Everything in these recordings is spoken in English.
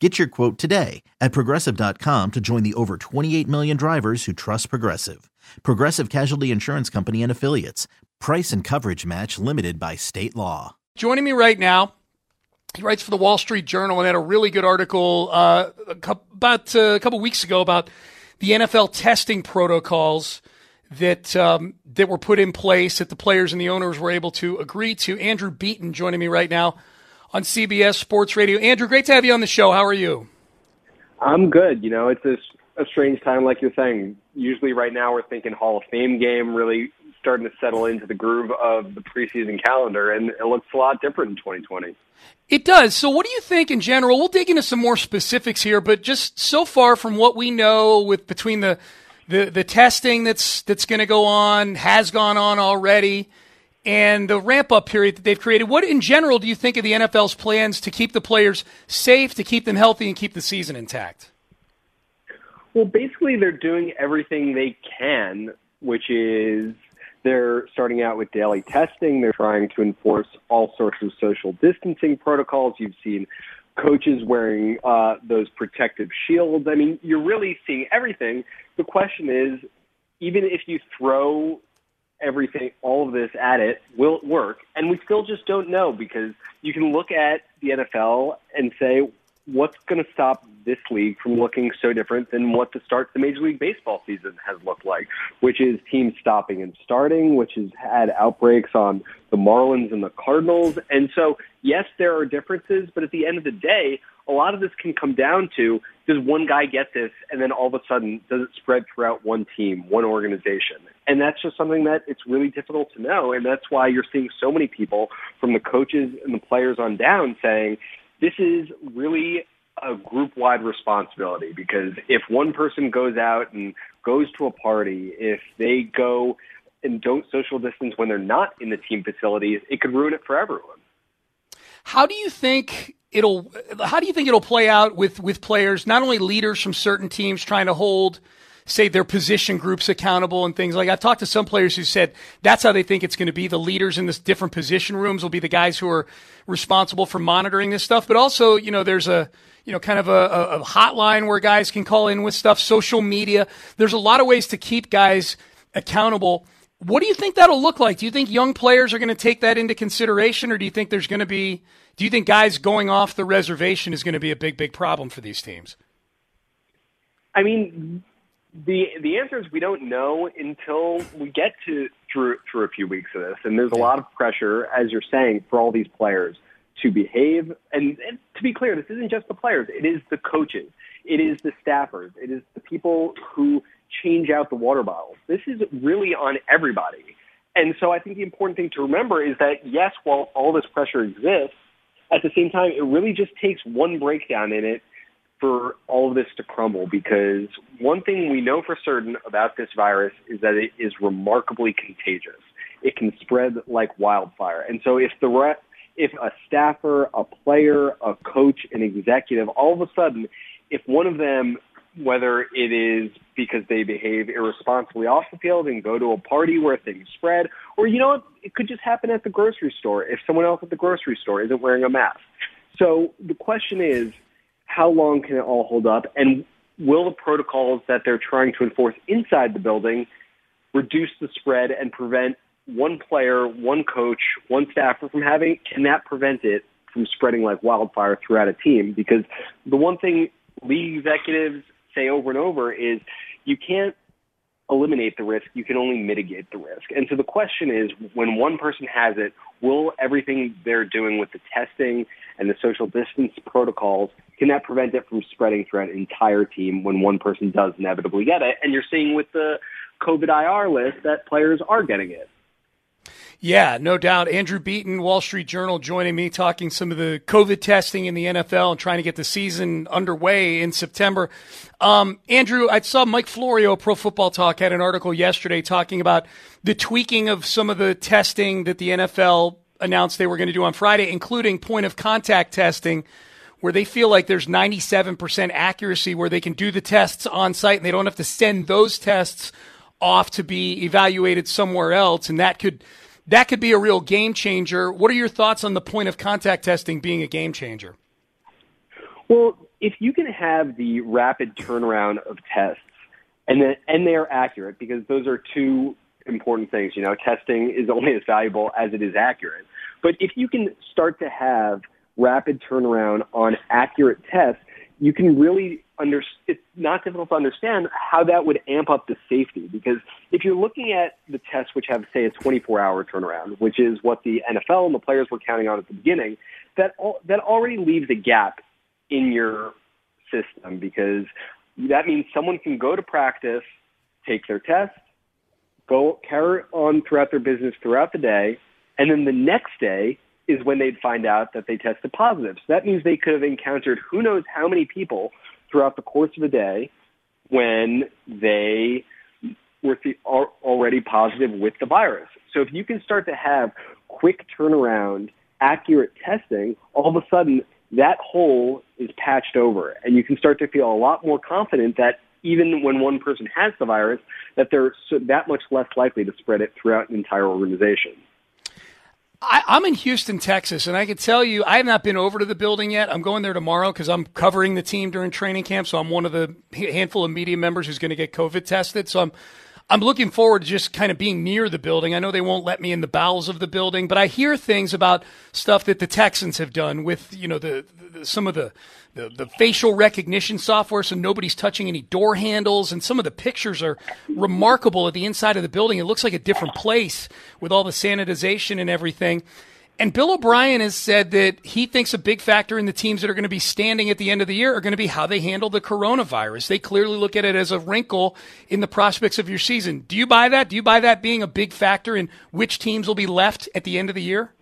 Get your quote today at progressive.com to join the over 28 million drivers who trust Progressive. Progressive Casualty Insurance Company and Affiliates. Price and coverage match limited by state law. Joining me right now, he writes for the Wall Street Journal and had a really good article uh, about uh, a couple weeks ago about the NFL testing protocols that um, that were put in place that the players and the owners were able to agree to. Andrew Beaton joining me right now on CBS Sports Radio. Andrew, great to have you on the show. How are you? I'm good. You know, it's a, a strange time, like you're saying. Usually, right now, we're thinking Hall of Fame game, really starting to settle into the groove of the preseason calendar, and it looks a lot different in 2020. It does. So, what do you think in general? We'll dig into some more specifics here, but just so far from what we know, with between the the, the testing that's that's going to go on, has gone on already, and the ramp up period that they've created, what in general do you think of the NFL's plans to keep the players safe, to keep them healthy, and keep the season intact? Well, basically, they're doing everything they can, which is they're starting out with daily testing. They're trying to enforce all sorts of social distancing protocols. You've seen coaches wearing uh, those protective shields. I mean, you're really seeing everything. The question is, even if you throw everything, all of this at it, will it work? And we still just don't know because you can look at the NFL and say, what's going to stop this league from looking so different than what the start the Major League Baseball season has looked like, which is teams stopping and starting, which has had outbreaks on the Marlins and the Cardinals. And so, yes, there are differences, but at the end of the day, a lot of this can come down to does one guy get this and then all of a sudden does it spread throughout one team, one organization? And that's just something that it's really difficult to know. And that's why you're seeing so many people from the coaches and the players on down saying, this is really a group wide responsibility because if one person goes out and goes to a party, if they go and don't social distance when they're not in the team facilities, it could ruin it for everyone. How do you think it'll how do you think it'll play out with with players, not only leaders from certain teams trying to hold say their position groups accountable and things like I've talked to some players who said that's how they think it's going to be. The leaders in the different position rooms will be the guys who are responsible for monitoring this stuff. But also, you know, there's a you know, kind of a, a hotline where guys can call in with stuff, social media. There's a lot of ways to keep guys accountable. What do you think that'll look like? Do you think young players are going to take that into consideration, or do you think there's going to be? Do you think guys going off the reservation is going to be a big, big problem for these teams? I mean, the the answer is we don't know until we get to through through a few weeks of this, and there's a lot of pressure, as you're saying, for all these players to behave. And, and to be clear, this isn't just the players; it is the coaches, it is the staffers, it is the people who change out the water bottles. This is really on everybody. And so I think the important thing to remember is that yes, while all this pressure exists, at the same time, it really just takes one breakdown in it for all of this to crumble because one thing we know for certain about this virus is that it is remarkably contagious. It can spread like wildfire. And so if the re- if a staffer, a player, a coach, an executive, all of a sudden, if one of them, whether it is because they behave irresponsibly off the field and go to a party where things spread, or you know it could just happen at the grocery store if someone else at the grocery store isn't wearing a mask. So the question is, how long can it all hold up? And will the protocols that they're trying to enforce inside the building reduce the spread and prevent one player, one coach, one staffer from having, can that prevent it from spreading like wildfire throughout a team? Because the one thing league executives say over and over is you can't eliminate the risk, you can only mitigate the risk. And so the question is, when one person has it, will everything they're doing with the testing and the social distance protocols, can that prevent it from spreading throughout an entire team when one person does inevitably get it? And you're seeing with the COVID IR list that players are getting it. Yeah, no doubt. Andrew Beaton, Wall Street Journal, joining me talking some of the COVID testing in the NFL and trying to get the season underway in September. Um, Andrew, I saw Mike Florio, Pro Football Talk, had an article yesterday talking about the tweaking of some of the testing that the NFL announced they were going to do on Friday, including point of contact testing where they feel like there's 97% accuracy where they can do the tests on site and they don't have to send those tests off to be evaluated somewhere else. And that could that could be a real game changer. What are your thoughts on the point of contact testing being a game changer? Well, if you can have the rapid turnaround of tests and then, and they are accurate because those are two important things. You know, testing is only as valuable as it is accurate. But if you can start to have rapid turnaround on accurate tests, you can really under, it's not difficult to understand how that would amp up the safety because if you're looking at the tests which have say a 24 hour turnaround, which is what the NFL and the players were counting on at the beginning, that that already leaves a gap in your system because that means someone can go to practice, take their test, go carry on throughout their business throughout the day, and then the next day is when they'd find out that they tested positive. So that means they could have encountered who knows how many people throughout the course of a day when they were already positive with the virus. So if you can start to have quick turnaround, accurate testing, all of a sudden that hole is patched over and you can start to feel a lot more confident that even when one person has the virus, that they're that much less likely to spread it throughout an entire organization. I, am in Houston, Texas, and I can tell you I have not been over to the building yet. I'm going there tomorrow because I'm covering the team during training camp, so I'm one of the handful of media members who's going to get COVID tested. So I'm I'm looking forward to just kind of being near the building. I know they won't let me in the bowels of the building, but I hear things about stuff that the Texans have done with, you know, the, the some of the, the, the facial recognition software, so nobody's touching any door handles, and some of the pictures are remarkable at the inside of the building. It looks like a different place with all the sanitization and everything. And Bill O'Brien has said that he thinks a big factor in the teams that are going to be standing at the end of the year are going to be how they handle the coronavirus. They clearly look at it as a wrinkle in the prospects of your season. Do you buy that? Do you buy that being a big factor in which teams will be left at the end of the year?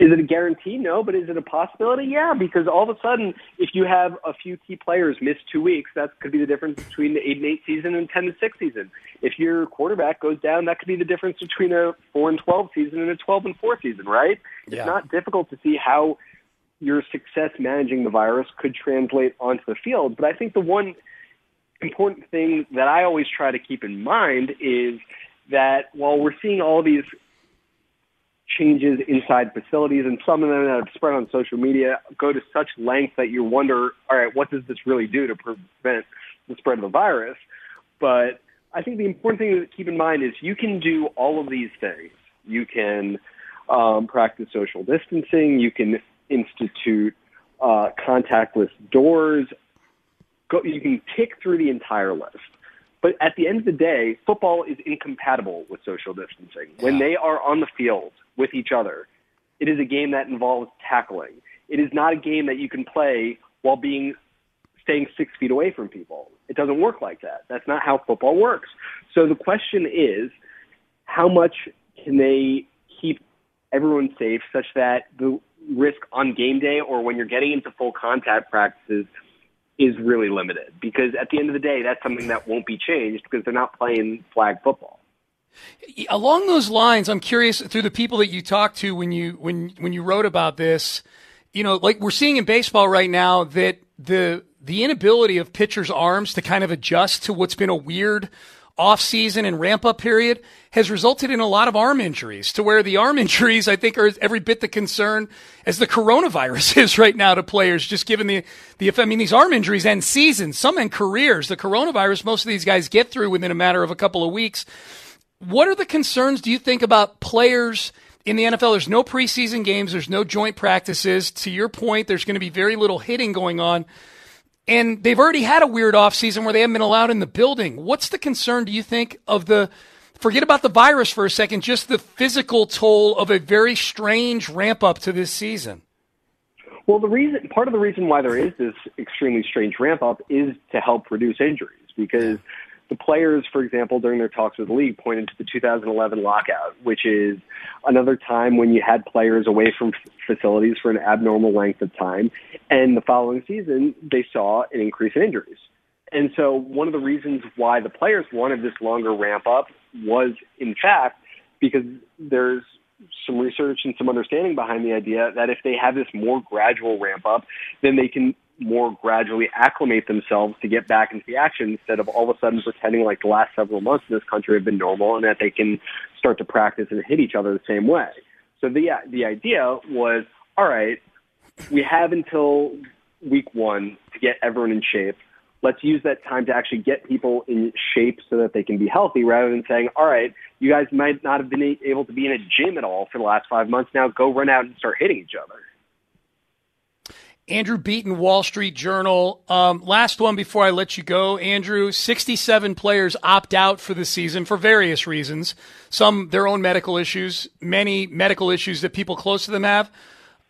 Is it a guarantee? No, but is it a possibility? Yeah, because all of a sudden, if you have a few key players miss two weeks, that could be the difference between the eight and eight season and ten and six season. If your quarterback goes down, that could be the difference between a four and twelve season and a twelve and four season. Right? Yeah. It's not difficult to see how your success managing the virus could translate onto the field. But I think the one important thing that I always try to keep in mind is that while we're seeing all these changes inside facilities, and some of them that have spread on social media go to such length that you wonder, all right, what does this really do to prevent the spread of the virus? But I think the important thing to keep in mind is you can do all of these things. You can um, practice social distancing. You can institute uh, contactless doors. Go, you can tick through the entire list. But at the end of the day, football is incompatible with social distancing. Yeah. When they are on the field with each other, it is a game that involves tackling. It is not a game that you can play while being staying six feet away from people. It doesn't work like that. That's not how football works. So the question is, how much can they keep everyone safe such that the risk on game day or when you're getting into full contact practices is really limited because at the end of the day, that's something that won't be changed because they're not playing flag football. Along those lines, I'm curious through the people that you talked to when you when when you wrote about this, you know, like we're seeing in baseball right now that the the inability of pitchers' arms to kind of adjust to what's been a weird off-season and ramp-up period has resulted in a lot of arm injuries to where the arm injuries, I think, are every bit the concern as the coronavirus is right now to players, just given the, the, I mean, these arm injuries end seasons, some end careers. The coronavirus, most of these guys get through within a matter of a couple of weeks. What are the concerns, do you think, about players in the NFL? There's no preseason games, there's no joint practices. To your point, there's going to be very little hitting going on and they've already had a weird offseason where they haven't been allowed in the building. What's the concern, do you think, of the forget about the virus for a second, just the physical toll of a very strange ramp up to this season? Well, the reason, part of the reason why there is this extremely strange ramp up is to help reduce injuries because the players, for example, during their talks with the league pointed to the 2011 lockout, which is another time when you had players away from facilities for an abnormal length of time. And the following season, they saw an increase in injuries. And so one of the reasons why the players wanted this longer ramp up was, in fact, because there's some research and some understanding behind the idea that if they have this more gradual ramp up, then they can more gradually acclimate themselves to get back into the action instead of all of a sudden pretending like the last several months in this country have been normal and that they can start to practice and hit each other the same way. So the uh, the idea was, all right, we have until week one to get everyone in shape. Let's use that time to actually get people in shape so that they can be healthy rather than saying, all right, you guys might not have been able to be in a gym at all for the last five months. Now go run out and start hitting each other. Andrew Beaton, Wall Street Journal. Um, last one before I let you go, Andrew. 67 players opt out for the season for various reasons. Some their own medical issues, many medical issues that people close to them have.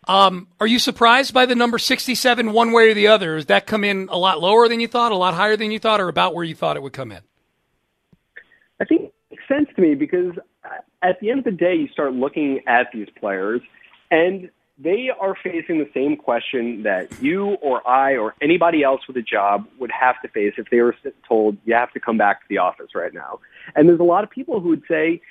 Um, are you surprised by the number 67 one way or the other? Does that come in a lot lower than you thought, a lot higher than you thought, or about where you thought it would come in? I think it makes sense to me because at the end of the day, you start looking at these players and they are facing the same question that you or I or anybody else with a job would have to face if they were told you have to come back to the office right now. And there's a lot of people who would say,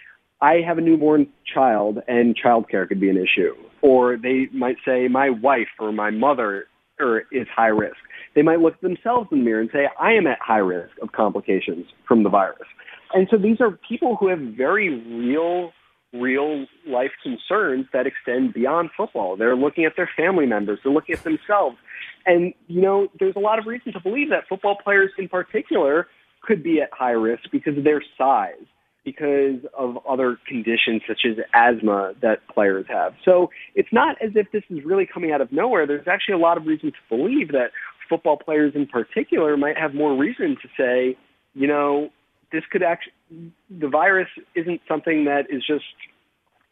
I have a newborn child and childcare could be an issue. Or they might say, my wife or my mother or is high risk. They might look at themselves in the mirror and say, I am at high risk of complications from the virus. And so these are people who have very real real life concerns that extend beyond football. They're looking at their family members. They're looking at themselves. And, you know, there's a lot of reason to believe that football players in particular could be at high risk because of their size, because of other conditions such as asthma that players have. So it's not as if this is really coming out of nowhere. There's actually a lot of reason to believe that football players in particular might have more reason to say, you know, this could actually, the virus isn't something that is just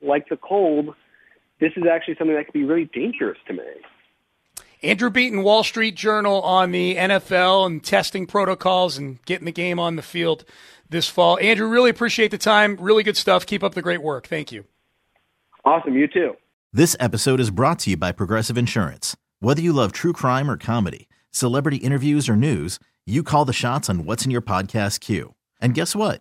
like the cold. This is actually something that could be really dangerous to me. Andrew Beaton, Wall Street Journal on the NFL and testing protocols and getting the game on the field this fall. Andrew, really appreciate the time. Really good stuff. Keep up the great work. Thank you. Awesome. You too. This episode is brought to you by Progressive Insurance. Whether you love true crime or comedy, celebrity interviews or news, you call the shots on what's in your podcast queue. And guess what?